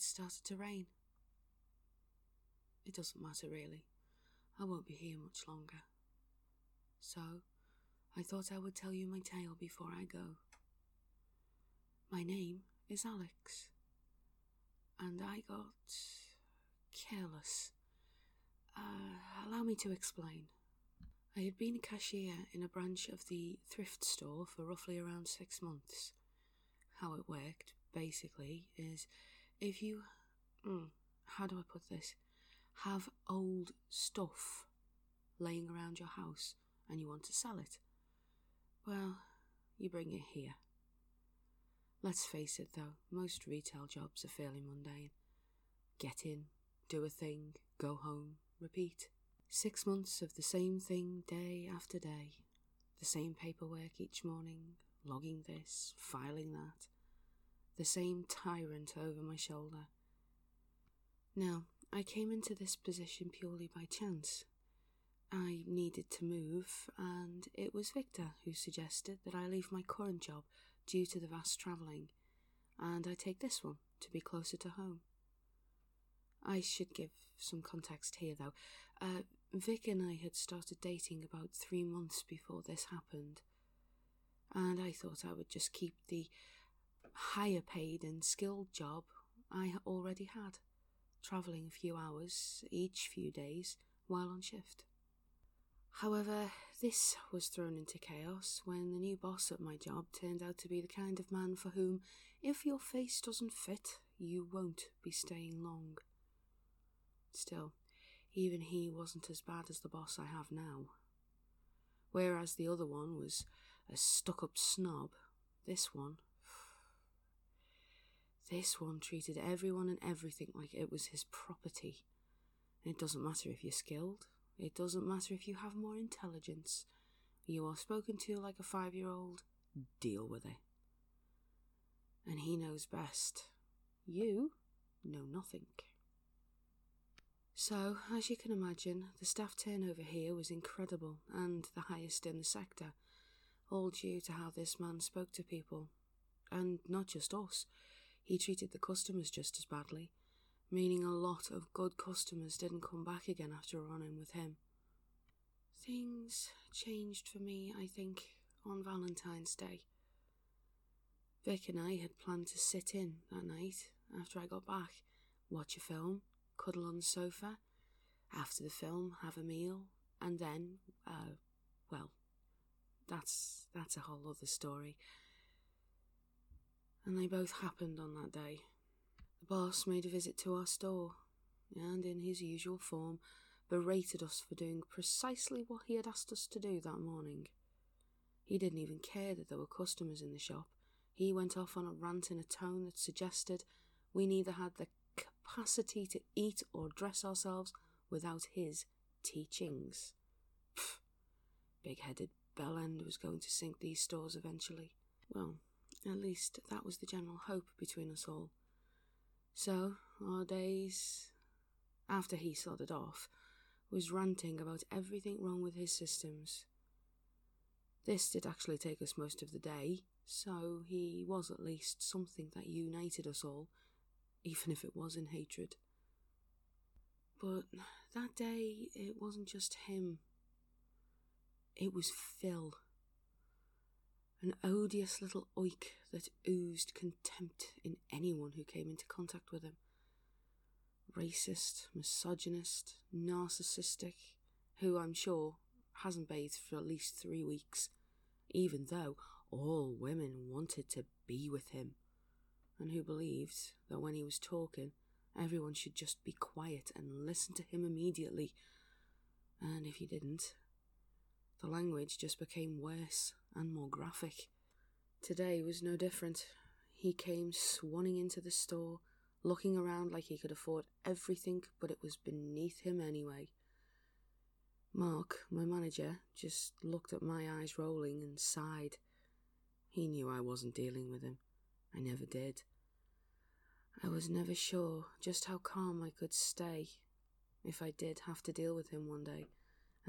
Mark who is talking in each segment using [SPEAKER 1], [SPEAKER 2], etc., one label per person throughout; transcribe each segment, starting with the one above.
[SPEAKER 1] it started to rain. It doesn't matter really. I won't be here much longer. So, I thought I would tell you my tale before I go. My name is Alex, and I got careless. Uh, allow me to explain. I had been a cashier in a branch of the thrift store for roughly around six months. How it worked, basically, is if you. Mm, how do I put this? Have old stuff laying around your house and you want to sell it. Well, you bring it here. Let's face it though, most retail jobs are fairly mundane. Get in, do a thing, go home, repeat. Six months of the same thing day after day. The same paperwork each morning, logging this, filing that. The same tyrant over my shoulder. Now, I came into this position purely by chance. I needed to move, and it was Victor who suggested that I leave my current job due to the vast travelling, and I take this one to be closer to home. I should give some context here, though. Uh, Vic and I had started dating about three months before this happened, and I thought I would just keep the higher paid and skilled job I already had, travelling a few hours each few days while on shift. However, this was thrown into chaos when the new boss at my job turned out to be the kind of man for whom, if your face doesn't fit, you won't be staying long. Still, even he wasn't as bad as the boss I have now. Whereas the other one was a stuck up snob, this one. This one treated everyone and everything like it was his property. It doesn't matter if you're skilled it doesn't matter if you have more intelligence. You are spoken to like a five year old. Deal with it. And he knows best. You know nothing. So, as you can imagine, the staff turnover here was incredible and the highest in the sector, all due to how this man spoke to people. And not just us, he treated the customers just as badly meaning a lot of good customers didn't come back again after running with him. Things changed for me, I think, on Valentine's Day. Vic and I had planned to sit in that night after I got back, watch a film, cuddle on the sofa, after the film, have a meal, and then, uh, well, that's that's a whole other story. And they both happened on that day. The boss made a visit to our store, and in his usual form, berated us for doing precisely what he had asked us to do that morning. He didn't even care that there were customers in the shop. He went off on a rant in a tone that suggested we neither had the capacity to eat or dress ourselves without his teachings. Big headed bellend was going to sink these stores eventually. Well, at least that was the general hope between us all. So, our days, after he sodded off, was ranting about everything wrong with his systems. This did actually take us most of the day, so he was at least something that united us all, even if it was in hatred. But that day, it wasn't just him. It was Phil an odious little oik that oozed contempt in anyone who came into contact with him. Racist, misogynist, narcissistic, who I'm sure hasn't bathed for at least three weeks, even though all women wanted to be with him, and who believed that when he was talking, everyone should just be quiet and listen to him immediately, and if he didn't, the language just became worse and more graphic. Today was no different. He came swanning into the store, looking around like he could afford everything, but it was beneath him anyway. Mark, my manager, just looked at my eyes rolling and sighed. He knew I wasn't dealing with him. I never did. I was never sure just how calm I could stay if I did have to deal with him one day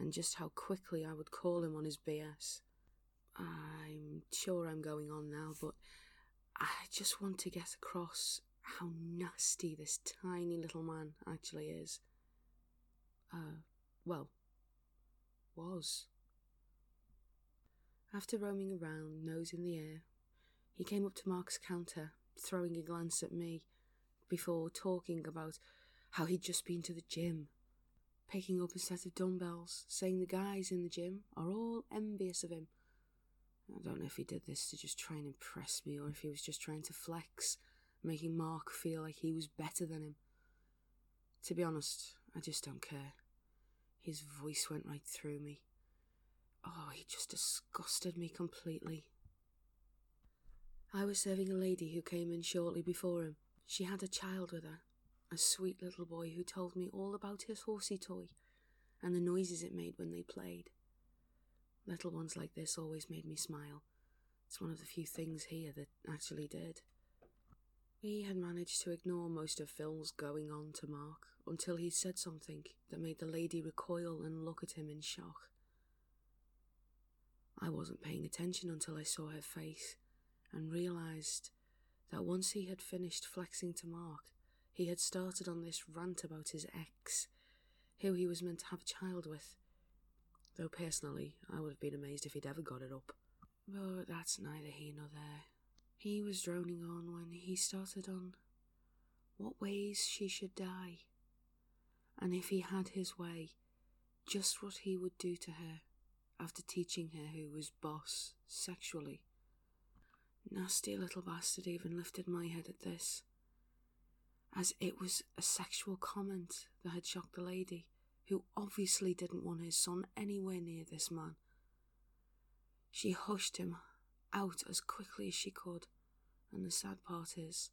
[SPEAKER 1] and just how quickly I would call him on his BS. I'm sure I'm going on now, but I just want to get across how nasty this tiny little man actually is. Uh, well, was. After roaming around, nose in the air, he came up to Mark's counter, throwing a glance at me, before talking about how he'd just been to the gym, picking up a set of dumbbells, saying the guys in the gym are all envious of him. I don't know if he did this to just try and impress me or if he was just trying to flex, making Mark feel like he was better than him. To be honest, I just don't care. His voice went right through me. Oh, he just disgusted me completely. I was serving a lady who came in shortly before him. She had a child with her, a sweet little boy who told me all about his horsey toy and the noises it made when they played. Little ones like this always made me smile. It's one of the few things here that actually did. We had managed to ignore most of Phil's going on to Mark until he said something that made the lady recoil and look at him in shock. I wasn't paying attention until I saw her face and realised that once he had finished flexing to Mark, he had started on this rant about his ex, who he was meant to have a child with. Though personally, I would have been amazed if he'd ever got it up. But that's neither here nor there. He was droning on when he started on what ways she should die, and if he had his way, just what he would do to her after teaching her who was boss sexually. Nasty little bastard even lifted my head at this, as it was a sexual comment that had shocked the lady, who obviously didn't want his son anywhere near this man. She hushed him out as quickly as she could, and the sad part is,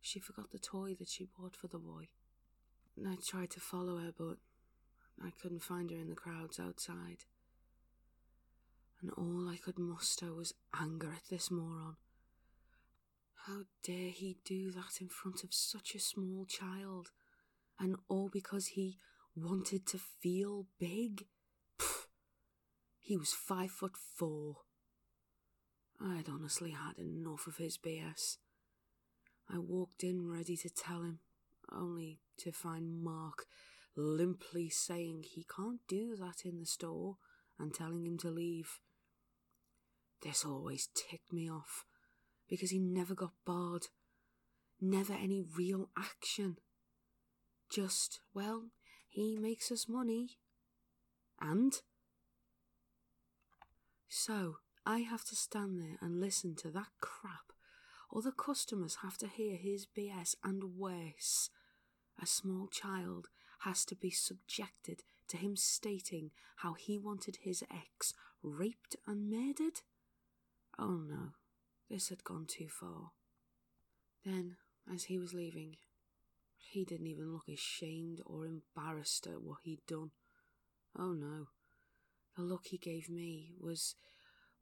[SPEAKER 1] she forgot the toy that she bought for the boy. And I tried to follow her, but I couldn't find her in the crowds outside and all I could muster was anger at this moron. How dare he do that in front of such a small child, and all because he wanted to feel big? Pfft. He was five foot four. I'd honestly had enough of his BS. I walked in ready to tell him, only to find Mark limply saying he can't do that in the store and telling him to leave. This always ticked me off because he never got barred, never any real action. Just, well, he makes us money. And? So, I have to stand there and listen to that crap, or the customers have to hear his BS and worse. A small child has to be subjected to him stating how he wanted his ex raped and murdered? Oh no, this had gone too far. Then, as he was leaving, he didn't even look ashamed or embarrassed at what he'd done. Oh no, the look he gave me was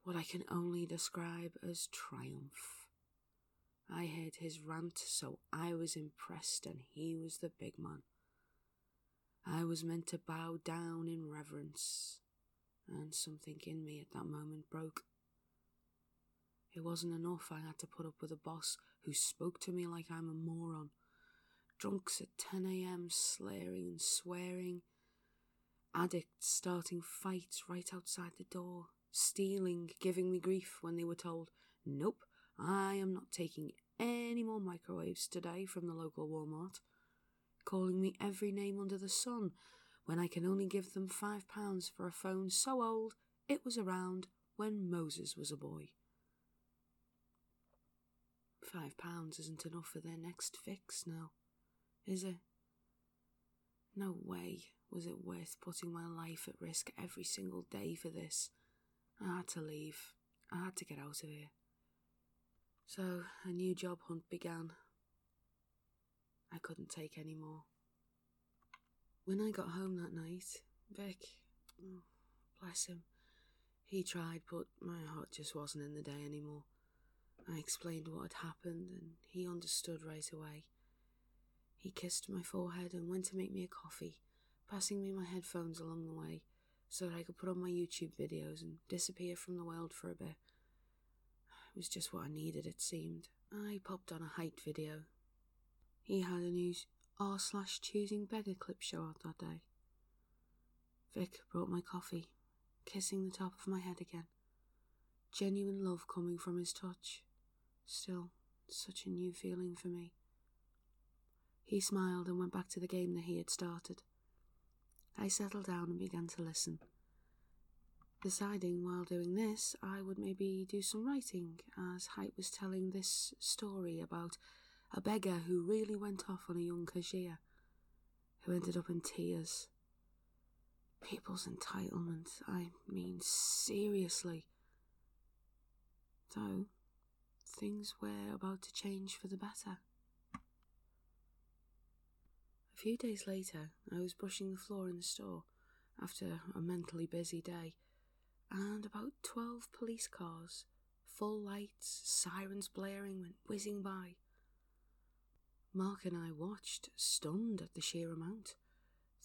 [SPEAKER 1] what I can only describe as triumph. I heard his rant, so I was impressed, and he was the big man. I was meant to bow down in reverence, and something in me at that moment broke. It wasn't enough I had to put up with a boss who spoke to me like I'm a moron. Drunks at 10am slurring and swearing. Addicts starting fights right outside the door. Stealing, giving me grief when they were told, Nope, I am not taking any more microwaves today from the local Walmart. Calling me every name under the sun when I can only give them five pounds for a phone so old it was around when Moses was a boy. Five pounds isn't enough for their next fix now, is it? No way was it worth putting my life at risk every single day for this. I had to leave. I had to get out of here. So a new job hunt began. I couldn't take any more. When I got home that night, Vic, oh, bless him, he tried, but my heart just wasn't in the day anymore. I explained what had happened, and he understood right away. He kissed my forehead and went to make me a coffee, passing me my headphones along the way so that I could put on my YouTube videos and disappear from the world for a bit. It was just what I needed, it seemed. I popped on a height video, he had a new r slash choosing beggar clip show out that day. Vic brought my coffee, kissing the top of my head again. Genuine love coming from his touch. Still, such a new feeling for me. He smiled and went back to the game that he had started. I settled down and began to listen. Deciding while doing this, I would maybe do some writing, as Height was telling this story about a beggar who really went off on a young cashier, who ended up in tears. People's entitlement, I mean, seriously. Though, things were about to change for the better. A few days later, I was brushing the floor in the store after a mentally busy day and about twelve police cars, full lights, sirens blaring, went whizzing by. Mark and I watched, stunned at the sheer amount,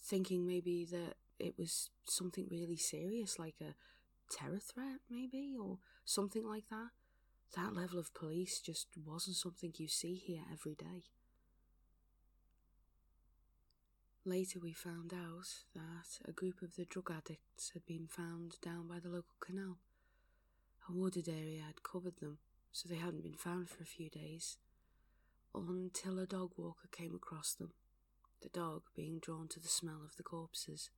[SPEAKER 1] thinking maybe that it was something really serious, like a terror threat, maybe, or something like that. That level of police just wasn't something you see here every day. Later, we found out that a group of the drug addicts had been found down by the local canal. A wooded area had covered them, so they hadn't been found for a few days, until a dog walker came across them, the dog being drawn to the smell of the corpses.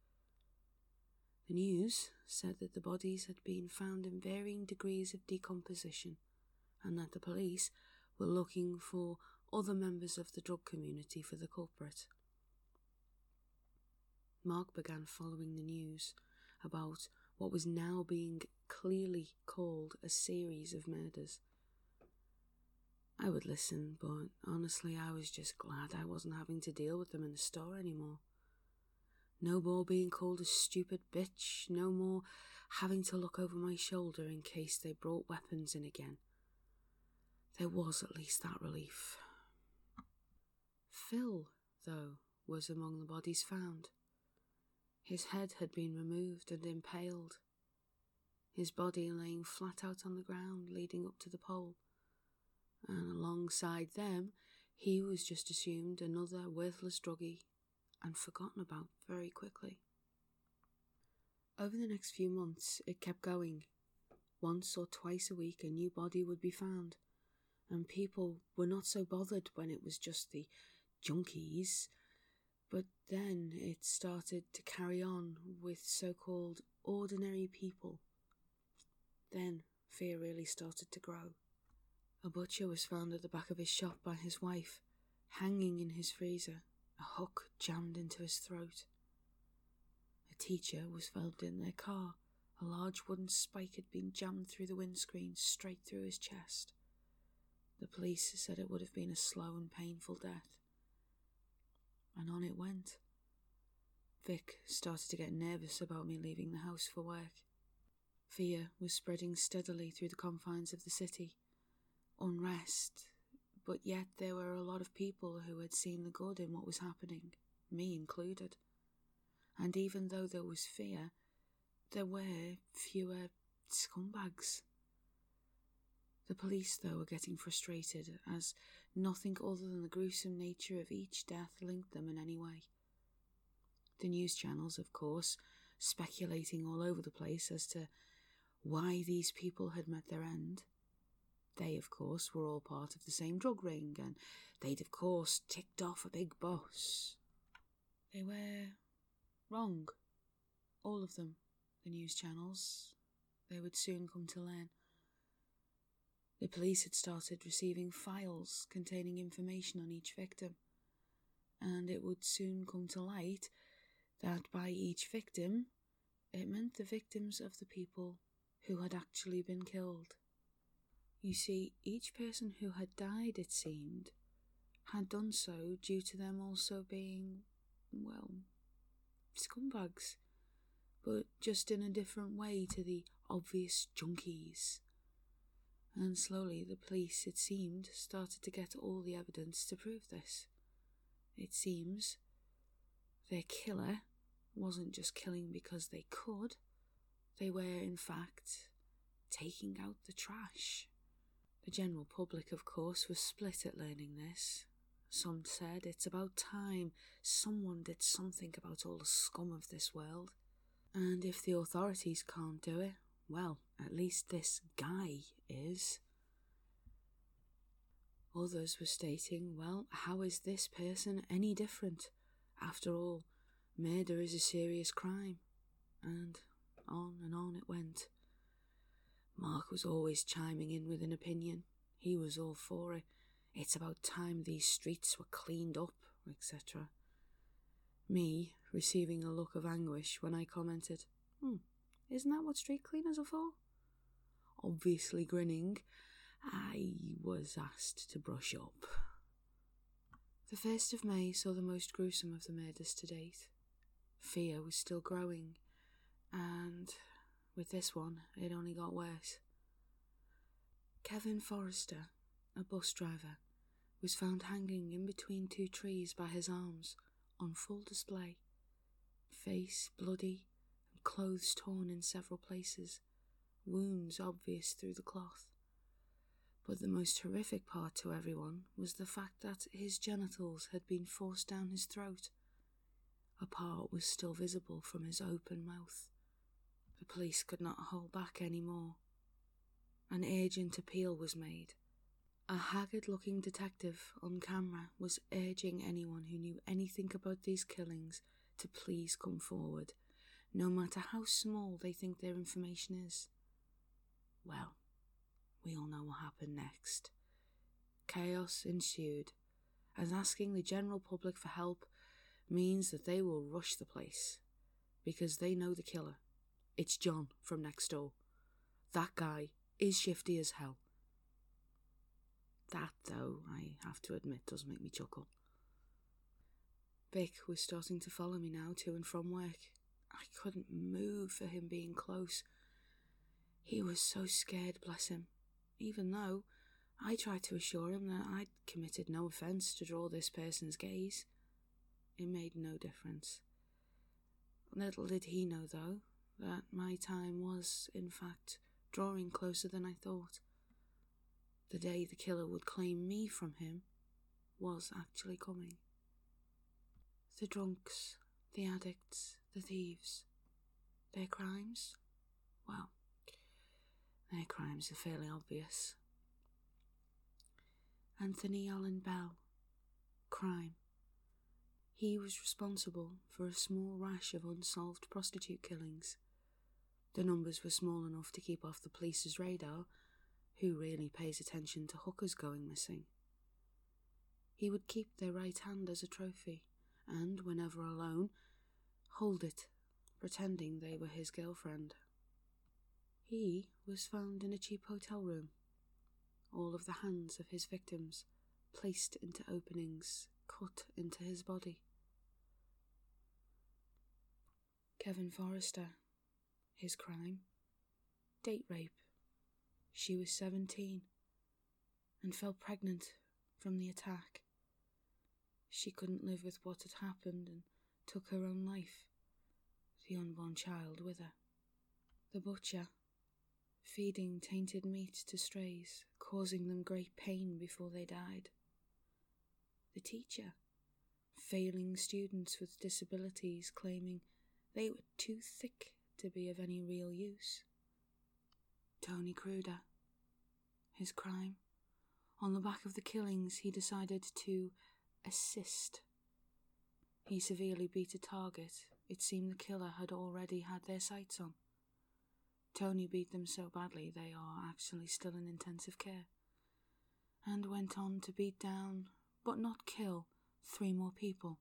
[SPEAKER 1] The news said that the bodies had been found in varying degrees of decomposition, and that the police were looking for other members of the drug community for the culprit. Mark began following the news about what was now being clearly called a series of murders. I would listen, but honestly, I was just glad I wasn't having to deal with them in the store anymore. No more being called a stupid bitch, no more having to look over my shoulder in case they brought weapons in again. There was at least that relief. Phil, though, was among the bodies found. His head had been removed and impaled, his body laying flat out on the ground leading up to the pole, and alongside them he was just assumed another worthless druggie and forgotten about very quickly. Over the next few months, it kept going. Once or twice a week, a new body would be found, and people were not so bothered when it was just the junkies but then it started to carry on with so called ordinary people. Then fear really started to grow. A butcher was found at the back of his shop by his wife, hanging in his freezer, a hook jammed into his throat. A teacher was found in their car. A large wooden spike had been jammed through the windscreen straight through his chest. The police said it would have been a slow and painful death and on it went. Vic started to get nervous about me leaving the house for work. Fear was spreading steadily through the confines of the city. Unrest, but yet there were a lot of people who had seen the good in what was happening, me included. And even though there was fear, there were fewer scumbags. The police, though, were getting frustrated as nothing other than the gruesome nature of each death linked them in any way. The news channels, of course, speculating all over the place as to why these people had met their end. They, of course, were all part of the same drug ring, and they'd, of course, ticked off a big boss. They were wrong. All of them, the news channels, they would soon come to learn. The police had started receiving files containing information on each victim, and it would soon come to light that by each victim, it meant the victims of the people who had actually been killed. You see, each person who had died, it seemed, had done so due to them also being, well, scumbags, but just in a different way to the obvious junkies and slowly the police, it seemed, started to get all the evidence to prove this. It seems their killer wasn't just killing because they could, they were, in fact, taking out the trash. The general public, of course, was split at learning this. some said it's about time someone did something about all the scum of this world. And if the authorities can't do it, well, at least this guy is. Others were stating, well, how is this person any different? After all, murder is a serious crime. And on and on it went. Mark was always chiming in with an opinion. He was all for it. It's about time these streets were cleaned up, etc. Me receiving a look of anguish when I commented, Hmm, isn't that what street cleaners are for? Obviously grinning, I was asked to brush up. The 1st of May saw the most gruesome of the murders to date. Fear was still growing, and with this one, it only got worse. Kevin Forrester, a bus driver, was found hanging in between two trees by his arms, on full display. Face bloody clothes torn in several places, wounds obvious through the cloth. But the most horrific part to everyone was the fact that his genitals had been forced down his throat. A part was still visible from his open mouth. The police could not hold back any more. An urgent appeal was made. A haggard looking detective on camera was urging anyone who knew anything about these killings to please come forward, no matter how small they think their information is. Well, we all know what happened next. Chaos ensued, as asking the general public for help means that they will rush the place because they know the killer. It's John from next door. That guy is shifty as hell. That, though, I have to admit, does make me chuckle. Vic was starting to follow me now to and from work. I couldn't move for him being close. He was so scared, bless him, even though I tried to assure him that I'd committed no offence to draw this person's gaze. It made no difference. Little did he know, though, that my time was, in fact, drawing closer than I thought. The day the killer would claim me from him was actually coming. The drunks, the addicts, the thieves, their crimes? Well, their crimes are fairly obvious. Anthony Allen Bell. Crime. He was responsible for a small rash of unsolved prostitute killings. The numbers were small enough to keep off the police's radar, who really pays attention to hookers going missing. He would keep their right hand as a trophy, and, whenever alone, hold it, pretending they were his girlfriend. He was found in a cheap hotel room, all of the hands of his victims placed into openings cut into his body. Kevin Forrester his crime? Date rape. She was 17 and fell pregnant from the attack. She couldn't live with what had happened and took her own life, the unborn child with her. The butcher, feeding tainted meat to strays, causing them great pain before they died. The teacher, failing students with disabilities, claiming they were too thick to be of any real use. Tony Kruder. His crime. On the back of the killings, he decided to assist. He severely beat a target it seemed the killer had already had their sights on. Tony beat them so badly they are actually still in intensive care, and went on to beat down, but not kill, three more people.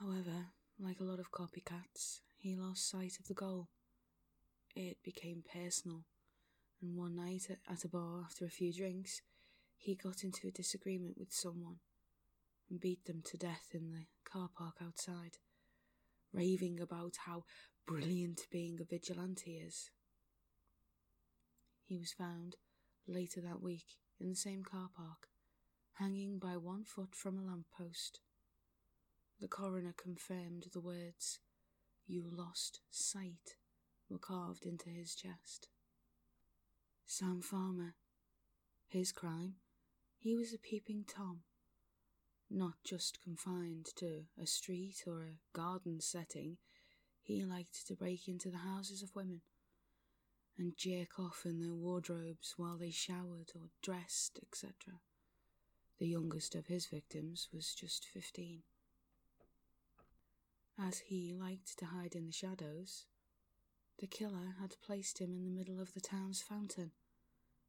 [SPEAKER 1] However, like a lot of copycats, he lost sight of the goal. It became personal, and one night at a bar after a few drinks, he got into a disagreement with someone and beat them to death in the car park outside, raving about how brilliant being a vigilante is. He was found later that week in the same car park, hanging by one foot from a lamp post. The coroner confirmed the words you lost sight were carved into his chest. Sam Farmer. His crime? He was a peeping Tom, not just confined to a street or a garden setting, he liked to break into the houses of women and jerk off in their wardrobes while they showered or dressed, etc. The youngest of his victims was just fifteen. As he liked to hide in the shadows, the killer had placed him in the middle of the town's fountain,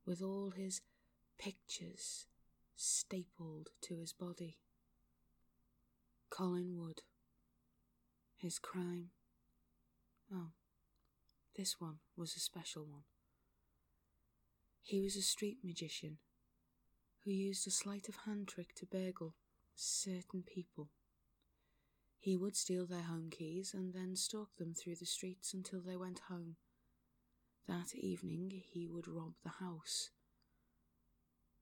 [SPEAKER 1] with all his pictures stapled to his body. Colin Wood. His crime. Oh, this one was a special one. He was a street magician who used a sleight of hand trick to burgle certain people. He would steal their home keys and then stalk them through the streets until they went home. That evening he would rob the house.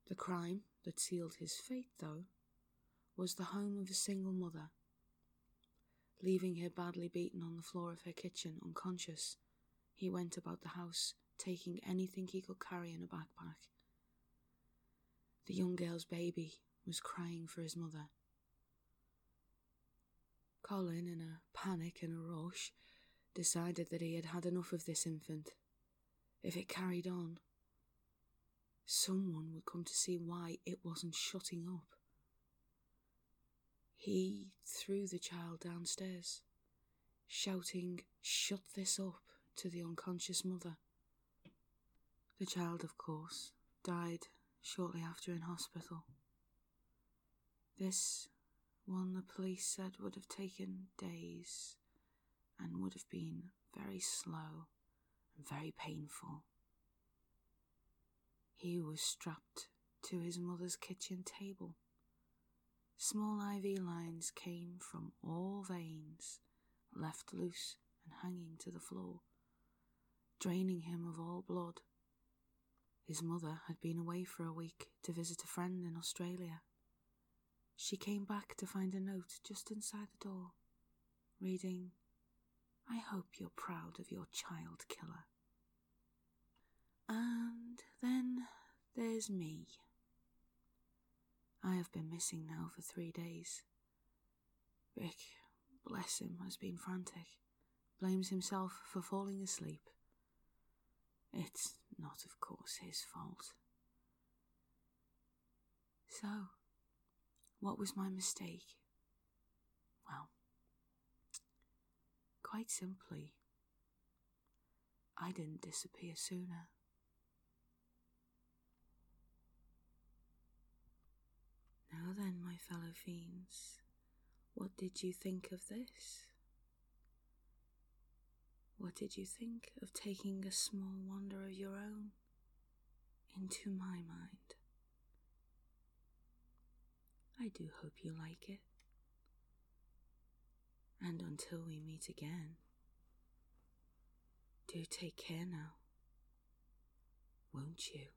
[SPEAKER 1] The crime that sealed his fate, though, was the home of a single mother. Leaving her badly beaten on the floor of her kitchen, unconscious, he went about the house, taking anything he could carry in a backpack. The young girl's baby was crying for his mother. Colin, in a panic and a rush, decided that he had had enough of this infant. If it carried on, someone would come to see why it wasn't shutting up. He threw the child downstairs, shouting, Shut this up, to the unconscious mother. The child, of course, died shortly after in hospital. This one the police said would have taken days and would have been very slow and very painful. He was strapped to his mother's kitchen table. Small IV lines came from all veins, left loose and hanging to the floor, draining him of all blood. His mother had been away for a week to visit a friend in Australia. She came back to find a note just inside the door, reading, I hope you're proud of your child killer. And then there's me. I have been missing now for three days. Rick, bless him, has been frantic, blames himself for falling asleep. It's not, of course, his fault. So, what was my mistake? Well, quite simply, I didn't disappear sooner. Now then, my fellow fiends, what did you think of this? What did you think of taking a small wonder of your own into my mind? I do hope you like it. And until we meet again, do take care now, won't you?